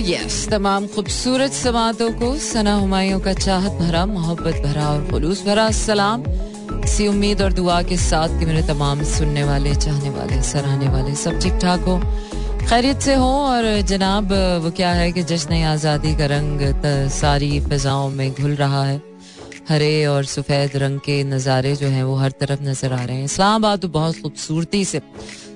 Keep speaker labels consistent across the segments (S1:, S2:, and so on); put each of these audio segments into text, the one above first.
S1: Yes तमाम खूबसूरत समातों को सना हुमायूं का चाहत भरा, मोहब्बत भरा और खुलूस भरा सलाम। सी उम्मीद और दुआ के साथ कि मेरे तमाम सुनने वाले, चाहने वाले, सराहने वाले सब ठीक ठाक हो। खैरियत से हो और जनाब, वो क्या है कि जश्न आज़ादी का रंग सारी फिजाओं में घुल रहा है। हरे और सफ़ेद रंग के नज़ारे जो हैं वो हर तरफ़ नज़र आ रहे हैं। इस्लामाबाद तो बहुत खूबसूरती से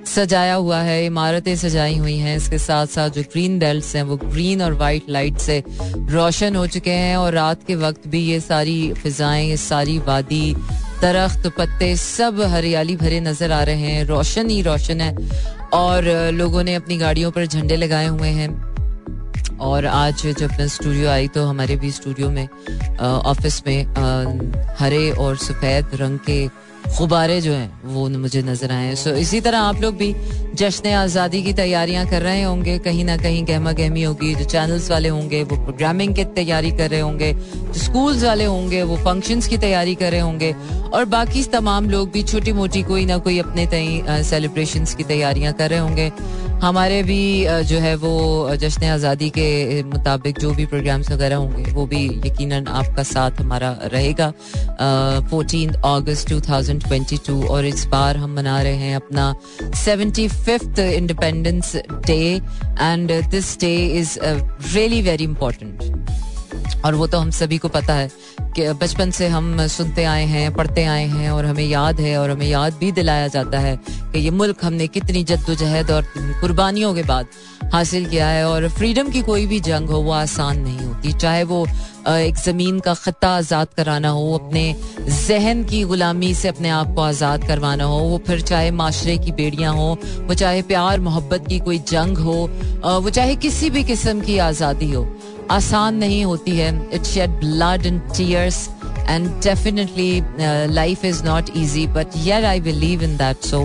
S1: सजाया हुआ है, इमारतें सजाई हुई हैं, इसके साथ साथ जो ग्रीन बेल्ट हैं, वो ग्रीन और वाइट लाइट से रोशन हो चुके हैं और रात के वक्त भी ये सारी फिजाएँ, ये सारी वादी, दरख्त, पत्ते सब हरियाली भरे नज़र आ रहे हैं, रोशन ही रोशन है और लोगों ने अपनी गाड़ियों पर झंडे लगाए हुए हैं। और आज जब मैं स्टूडियो आई तो हमारे भी स्टूडियो में ऑफ़िस में हरे और सफ़ेद रंग के गुब्बारे जो हैं वो मुझे नज़र आए सो इसी तरह आप लोग भी जश्न आज़ादी की तैयारियाँ कर रहे होंगे। कहीं ना कहीं गहमा गहमी होगी। जो चैनल्स वाले होंगे, वो प्रोग्रामिंग की तैयारी कर रहे होंगे। जो स्कूल्स वाले होंगे, वो फ़ंक्शंस की तैयारी कर रहे होंगे। और बाकी तमाम लोग भी छोटी मोटी कोई ना कोई अपने सेलिब्रेशन की तैयारियाँ कर रहे होंगे। हमारे भी जो है वो जश्न आज़ादी के मुताबिक जो भी प्रोग्राम्स वगैरह होंगे, वो भी यकीनन आपका साथ हमारा रहेगा। फोर्टीन अगस्त 2022 और इस बार हम मना रहे हैं अपना seventy fifth independence day and this day is really very important और वो तो हम सभी को पता है कि बचपन से हम सुनते आए हैं, पढ़ते आए हैं, और हमें याद है, और हमें याद भी दिलाया जाता है कि ये मुल्क हमने कितनी जद्दोजहद और कुर्बानियों के बाद हासिल किया है और फ्रीडम की कोई भी जंग हो, वो आसान नहीं होती। चाहे वो एक ज़मीन का खत्ता आज़ाद कराना हो, अपने जहन की गुलामी से अपने आप को आज़ाद करवाना हो, वो फिर चाहे माशरे की बेड़ियाँ हो, वो चाहे प्यार, मोहब्बत की कोई जंग हो वो चाहे किसी भी किस्म की आज़ादी हो, आसान नहीं होती है। It shed blood and tears and definitely life is not easy but year I believe in that so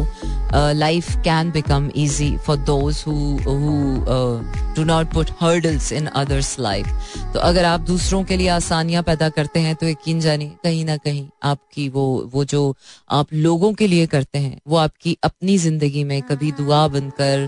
S1: life can become easy for those who who uh, do not put hurdles in others life तो अगर आप दूसरों के लिए आसानियाँ पैदा करते हैं तो यकीन जानिए कहीं ना कहीं आपकी वो वो जो आप लोगों के लिए करते हैं, वो आपकी अपनी ज़िंदगी में कभी दुआ बनकर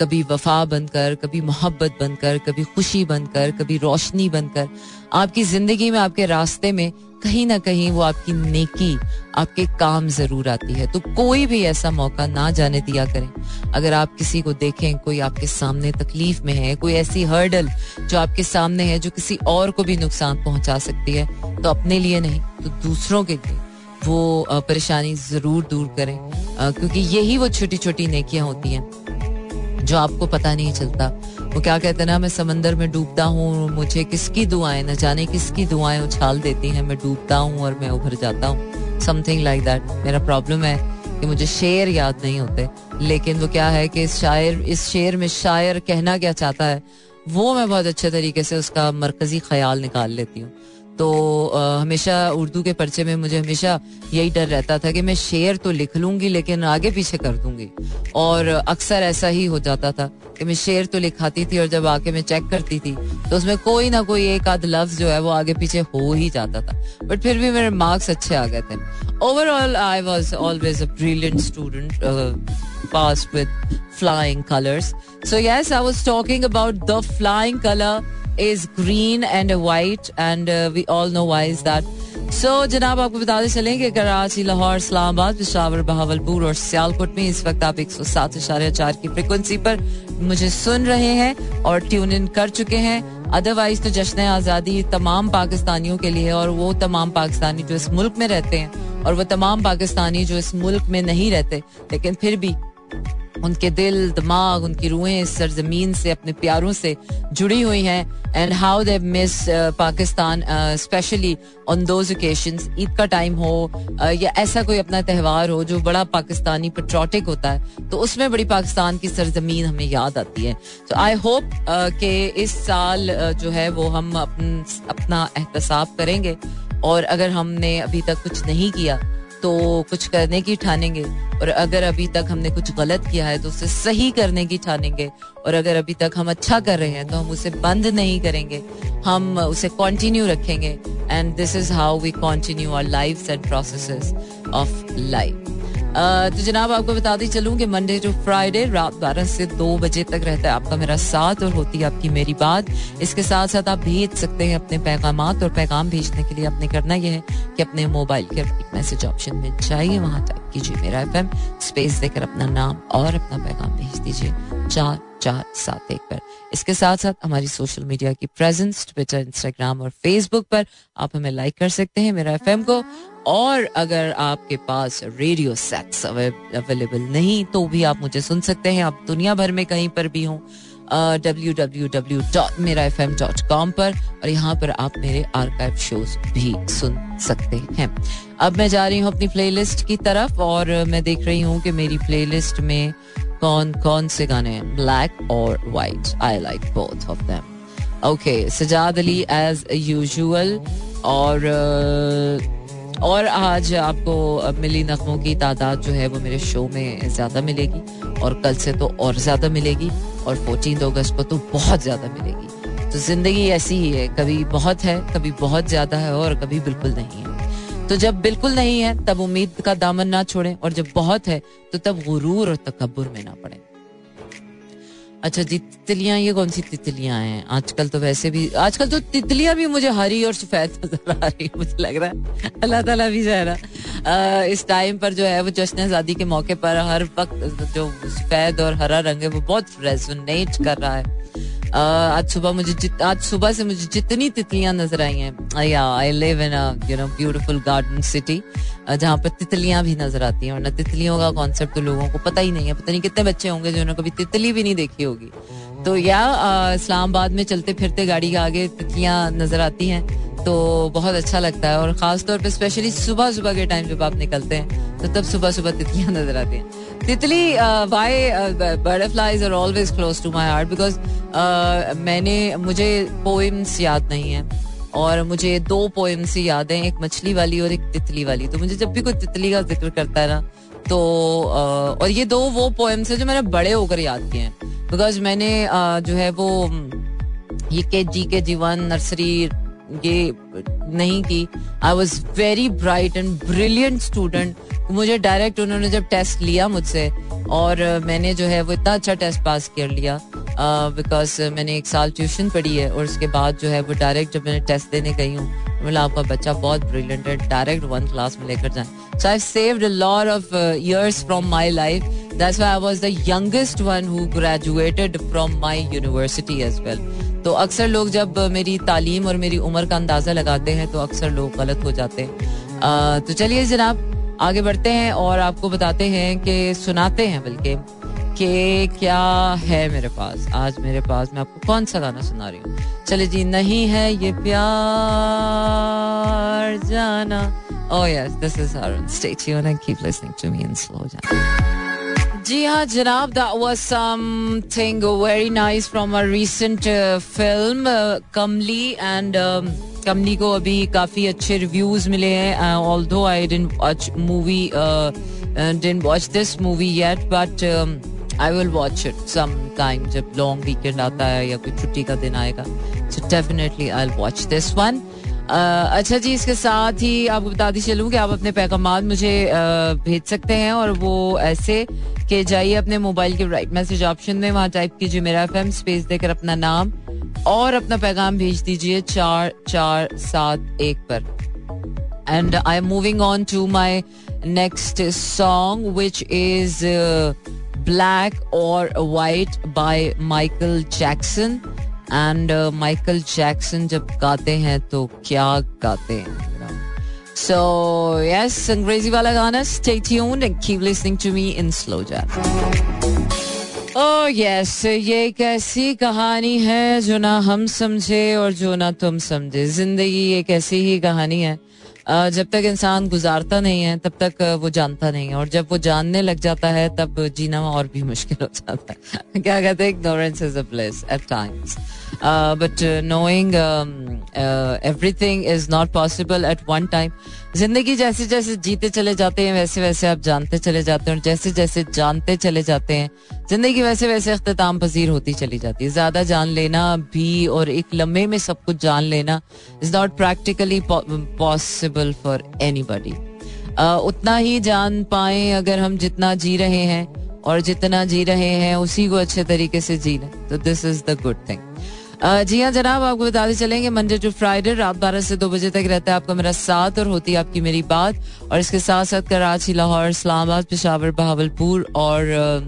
S1: कभी वफा बनकर, कभी मोहब्बत बनकर, कभी खुशी बनकर, कभी रोशनी बनकर, आपकी ज़िंदगी में, आपके रास्ते में कहीं ना कहीं वो आपकी नेकी, आपके काम ज़रूर आती है। तो कोई भी ऐसा मौका ना जाने दिया करें। अगर आप किसी को देखें, कोई आपके सामने तकलीफ़ में है, कोई ऐसी हर्डल जो आपके सामने है जो किसी और को भी नुकसान पहुँचा सकती है तो अपने लिए नहीं तो दूसरों के लिए वो परेशानी ज़रूर दूर करें। क्योंकि यही वो छोटी छोटी नेकियाँ होती हैं, जो आपको पता नहीं चलता। वो क्या कहते हैं ना, मैं समंदर में डूबता हूँ, मुझे किसकी दुआएँ, न जाने किसकी दुआएँ उछाल देती हैं, मैं डूबता हूँ और मैं उभर जाता हूँ। समथिंग लाइक दैट मेरा प्रॉब्लम है कि मुझे शेर याद नहीं होते, लेकिन वो क्या है कि इस शायर, इस शेर में शायर कहना क्या चाहता है? वो मैं बहुत अच्छे तरीके से उसका मरकजी ख्याल निकाल लेती हूँ। तो आ, हमेशा उर्दू के पर्चे में मुझे हमेशा यही डर रहता था कि मैं शेर तो लिख लूँगी लेकिन आगे पीछे कर दूँगी। और अक्सर ऐसा ही हो जाता था कि मैं शेर तो लिखाती थी और जब आके मैं चेक करती थी तो उसमें कोई ना कोई एक आध लफ्ज जो है वो आगे पीछे हो ही जाता था। बट फिर भी मेरे मार्क्स अच्छे आ गए थे। Overall I was always a brilliant student pass with flying colours so yes I was talking about the flying colour is green and white and uh, we all know why is that. So so, जनाब आपको बताते चलें कि कराची लाहौर इस्लामाबाद पिशावर बहावलपुर और सियालकोट में इस वक्त आप एक सौ सात इशारे चार की फ्रिक्वेंसी पर मुझे सुन रहे हैं और ट्यून इन कर चुके हैं। अदरवाइज़ तो जश्न आज़ादी तमाम पाकिस्तानियों के लिए और वो तमाम पाकिस्तानी जो इस मुल्क में रहते हैं और वो तमाम पाकिस्तानी जो इस मुल्क में नहीं रहते लेकिन फिर भी उनके दिल दिमाग उनकी रूहें इस सरजमीन से अपने प्यारों से जुड़ी हुई हैं। And how they miss Pakistan specially on those occasions Eid का टाइम हो uh, या ऐसा कोई अपना त्यौहार हो जो बड़ा पाकिस्तानी पेट्रोटिक होता है तो उसमें बड़ी पाकिस्तान की सरजमीन हमें याद आती है। तो आई होप कि इस साल uh, जो है वो हम अपन, अपना एहतसाब करेंगे। और अगर हमने अभी तक कुछ नहीं किया तो कुछ करने की ठानेंगे। और अगर अभी तक हमने कुछ गलत किया है तो उसे सही करने की ठानेंगे। और अगर अभी तक हम अच्छा कर रहे हैं तो हम उसे बंद नहीं करेंगे। हम उसे कंटिन्यू रखेंगे। And this is how we continue our life and process of life तो जनाब, आपको बता दी चलूँ कि मंडे टू फ्राइडे रात बारह से दो बजे तक रहता है आपका मेरा साथ और होती है आपकी मेरी बात। इसके साथ साथ आप भेज सकते हैं अपने पैगाम और पैगाम भेजने के लिए आपने करना यह है कि अपने मोबाइल के मैसेज ऑप्शन में जाइए, वहाँ टाइप कीजिए मेरा एफएम स्पेस देकर अपना नाम और अपना पैगाम भेज दीजिए चार चार सात एक पर। इसके साथ साथ हमारी सोशल मीडिया की प्रेजेंस ट्विटर इंस्टाग्राम और फेसबुक पर आप हमें लाइक कर सकते हैं मेरा एफएम को। और अगर आपके पास रेडियो सेट्स अवेलेबल नहीं तो भी आप मुझे सुन सकते हैं। आप दुनिया भर में कहीं पर भी हों डब्ल्यू डब्ल्यू डब्ल्यू डॉट मेरा एफ़ एम डॉट कॉम पर, और यहाँ पर आप मेरे आर्काइव शोज़ भी सुन सकते हैं। अब मैं जा रही हूँ अपनी प्लेलिस्ट की तरफ़, और मैं देख रही हूँ कि मेरी प्लेलिस्ट में कौन कौन से गाने हैं। ब्लैक और white I like both of them okay Sajad Ali as usual और और आज आपको मिली नगमों की तादाद जो है वो मेरे शो में ज़्यादा मिलेगी और कल से तो और ज़्यादा मिलेगी और फोर्टीन अगस्त को तो बहुत ज़्यादा मिलेगी। तो ज़िंदगी ऐसी ही है, कभी बहुत है, कभी बहुत ज़्यादा है और कभी बिल्कुल नहीं है। तो जब बिल्कुल नहीं है, तब उम्मीद का दामन ना छोड़े और जब बहुत है तो तब गुरूर और तकबर में ना पड़े। अच्छा जी तितलियाँ, ये कौन सी तितलियाँ हैं? आजकल तो वैसे भी, आजकल तो तितलियाँ भी मुझे हरी और सफ़ेद नज़र आ रही है, मुझे लग रहा है। अल्लाह ताला भी जहरा इस टाइम पर जो है, वो जश्न आज़ादी के मौके पर हर वक्त जो सफ़ेद और हरा रंग है, वो बहुत रेजोनेट कर रहा है। आज सुबह मुझे आज सुबह से मुझे जितनी तितलियाँ नज़र आई हैं I live in you know beautiful garden city जहाँ पर तितलियाँ भी नज़र आती हैं और ना तितलियों का कॉन्सेप्ट तो लोगों को पता ही नहीं है, पता नहीं कितने बच्चे होंगे जिन्होंने कभी तितली भी नहीं देखी होगी। तो या इस्लामाबाद में चलते फिरते गाड़ी के आगे तितलियाँ नज़र आती हैं तो बहुत अच्छा लगता है और खास तौर पे स्पेशली सुबह सुबह के टाइम जब आप निकलते हैं तो तब सुबह सुबह तितलियाँ नज़र आती हैं। तितली why butterflies are always close to my heart because मैंने, मुझे पोइम्स याद नहीं है और मुझे दो पोइम्स ही याद हैं, एक मछली वाली और एक तितली वाली। तो मुझे जब भी कोई तितली का ज़िक्र करता है ना तो और ये दो वो पोएम्स है जो मैंने बड़े होकर याद किए हैं। बिकॉज़ मैंने जो है वो, ये के जी के जीवन, नर्सरी ये नहीं की। I was very bright and brilliant student मुझे डायरेक्ट उन्होंने जब टेस्ट लिया मुझसे और मैंने जो है वो इतना अच्छा टेस्ट पास कर लिया बिकॉज़ uh, मैंने एक साल ट्यूशन पढ़ी है और उसके बाद जो है वो डायरेक्ट जब मैंने टेस्ट देने गई हूँ बोला आपका बच्चा बहुत ब्रिलियंट है डायरेक्ट वन क्लास में लेकर जाए। So I saved a lot of years from my life that's why I was the youngest one who graduated from my university as well तो अक्सर लोग जब मेरी तालीम और मेरी उम्र का अंदाज़ा लगाते हैं तो अक्सर लोग गलत हो जाते हैं तो चलिए जनाब आगे बढ़ते हैं और आपको बताते हैं कि सुनाते हैं बल्कि कि क्या है मेरे पास आज मेरे पास मैं आपको कौन सा गाना सुना रही हूँ चले जी नहीं है ये प्यार जाना Oh yes, this is Arun. Stay tuned and keep listening to me in slow. जी हाँ जनाब was something very nice from a recent uh, uh, Kamli um, कमली को अभी काफ़ी अच्छे रिव्यूज़ मिले हैं although I didn't watch movie didn't watch this movie yet but I will watch it some time जब लॉन्ग वीकेंड आता है या कोई छुट्टी का दिन आएगा. So definitely I watch this one अच्छा जी, इसके साथ ही आपको बता दी चलूँ कि आप अपने पैगाम मुझे भेज सकते हैं और वो ऐसे कि जाइए अपने मोबाइल के राइट मैसेज ऑप्शन में, वहाँ टाइप कीजिए मेरा एफएम स्पेस देकर अपना नाम और अपना पैगाम भेज दीजिए चार चार, सात, एक पर। And I am moving on to my next song which is black और white by Michael Jackson and Michael Jackson जब गाते हैं तो क्या गाते हैं सो यस अंग्रेज़ी वाला गाना stay tuned and keep listening to me in slow jack oh yes ये एक ऐसी कहानी है जो ना हम समझे और जो ना तुम समझे। ज़िंदगी एक ऐसी ही कहानी है। जब तक इंसान गुजारता नहीं है, तब तक वो जानता नहीं है। और जब वो जानने लग जाता है, तब जीना और भी मुश्किल हो जाता है। क्या कहते हैं? Ignorance is a place at times but knowing everything is not possible at one time ज़िंदगी जैसे जैसे जीते चले जाते हैं वैसे वैसे आप जानते चले जाते हैं और जैसे जैसे जानते चले जाते हैं ज़िंदगी वैसे वैसे अख्ताम पजीर होती चली जाती है ज़्यादा जान लेना भी और एक लम्हे में सब कुछ जान लेना is not practically possible for anybody उतना ही जान पाए अगर हम जितना जी रहे हैं और जितना जी रहे हैं उसी को अच्छे तरीके से जी लें तो this is the good thing जी हाँ जनाब, आपको बताते चलेंगे मंडे टू फ्राइडे, रात बारह से दो बजे तक रहता है आपका मेरा साथ और होती है आपकी मेरी बात। और इसके साथ साथ कराची, लाहौर, इस्लामाबाद, पिशावर, बहावलपुर और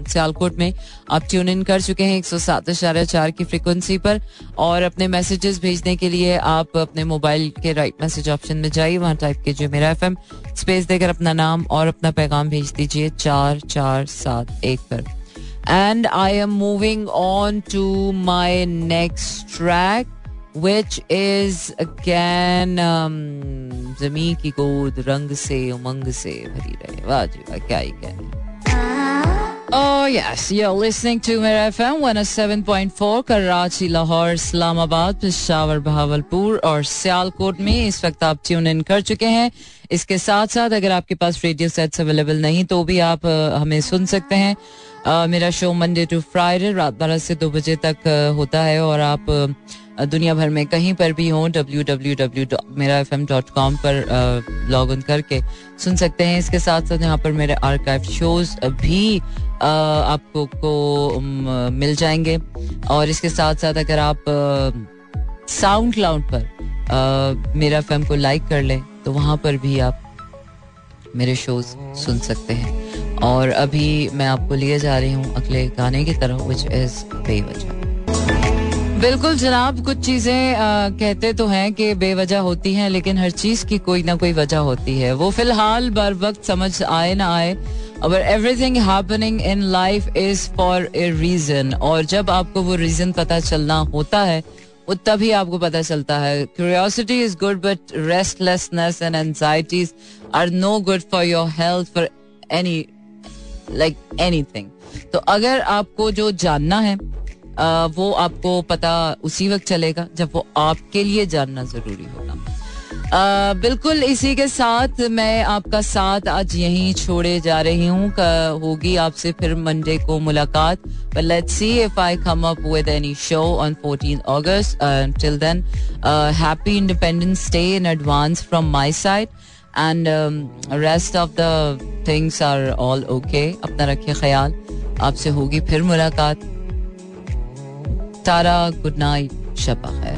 S1: सियालकोट में आप ट्यून इन कर चुके हैं एक सौ सात इशारे चार की फ्रिक्वेंसी पर। और अपने मैसेजेस भेजने के लिए आप अपने मोबाइल के राइट मैसेज ऑप्शन में जाइए, वहाँ टाइप कीजिए मेरा एफएम स्पेस देकर अपना नाम और अपना पैगाम भेज दीजिए चार चार सात एक पर। I am moving on to my next track, which is again um, जमी की गोद रंग से उमंग से भरी रहे। वाह जी वाह क्या ही कहने Oh yes, you're listening to Mera FM 107.4 Karachi Lahore Islamabad Peshawar Bahawalpur और सियालकोट में। इस वक्त आप ट्यून इन कर चुके हैं। इसके साथ साथ अगर आपके पास रेडियो सेट्स अवेलेबल नहीं तो भी आप हमें सुन सकते हैं। मेरा शो मंडे टू फ्राइडे रात बारह से दो बजे तक होता है और आप दुनिया भर में कहीं पर भी हों डब्ल्यू डब्ल्यू डब्ल्यू मेरा एफ़ एम डॉट कॉम पर लॉग इन करके सुन सकते हैं। इसके साथ साथ यहाँ पर मेरे आर्काइव शोज़ भी आपको, को मिल जाएँगे। और इसके साथ साथ अगर आप साउंड क्लाउड पर मेरा एफ़ को लाइक कर लें तो वहाँ पर भी आप मेरे शोज़ सुन सकते हैं। और अभी मैं आपको लिए जा रही हूँ अगले गाने की तरफ़ विच इज़ बेवजह। बिल्कुल जनाब, कुछ चीज़ें कहते तो हैं कि बेवजह होती हैं, लेकिन हर चीज़ की कोई ना कोई वजह होती है। वो फ़िलहाल बर वक्त समझ आए ना आए, अगर everything happening in life is for a reason और जब आपको वो रीजन पता चलना होता है, वो तभी आपको पता चलता है। Curiosity is good but restlessness and anxieties are no good for your health for any like anything तो अगर आपको जो जानना है वो आपको पता उसी वक्त चलेगा जब वो आपके लिए जानना ज़रूरी होगा। बिल्कुल इसी के साथ मैं आपका साथ आज यहीं छोड़े जा रही हूँ। होगी आपसे फिर मंडे को मुलाकात। Let's see if I come up with any show on fourteen August till then happy independence day in advance from my side and rest of the things are all okay अपना रखिए ख्याल आपसे होगी फिर मुलाकात तारा good night Shaba खैर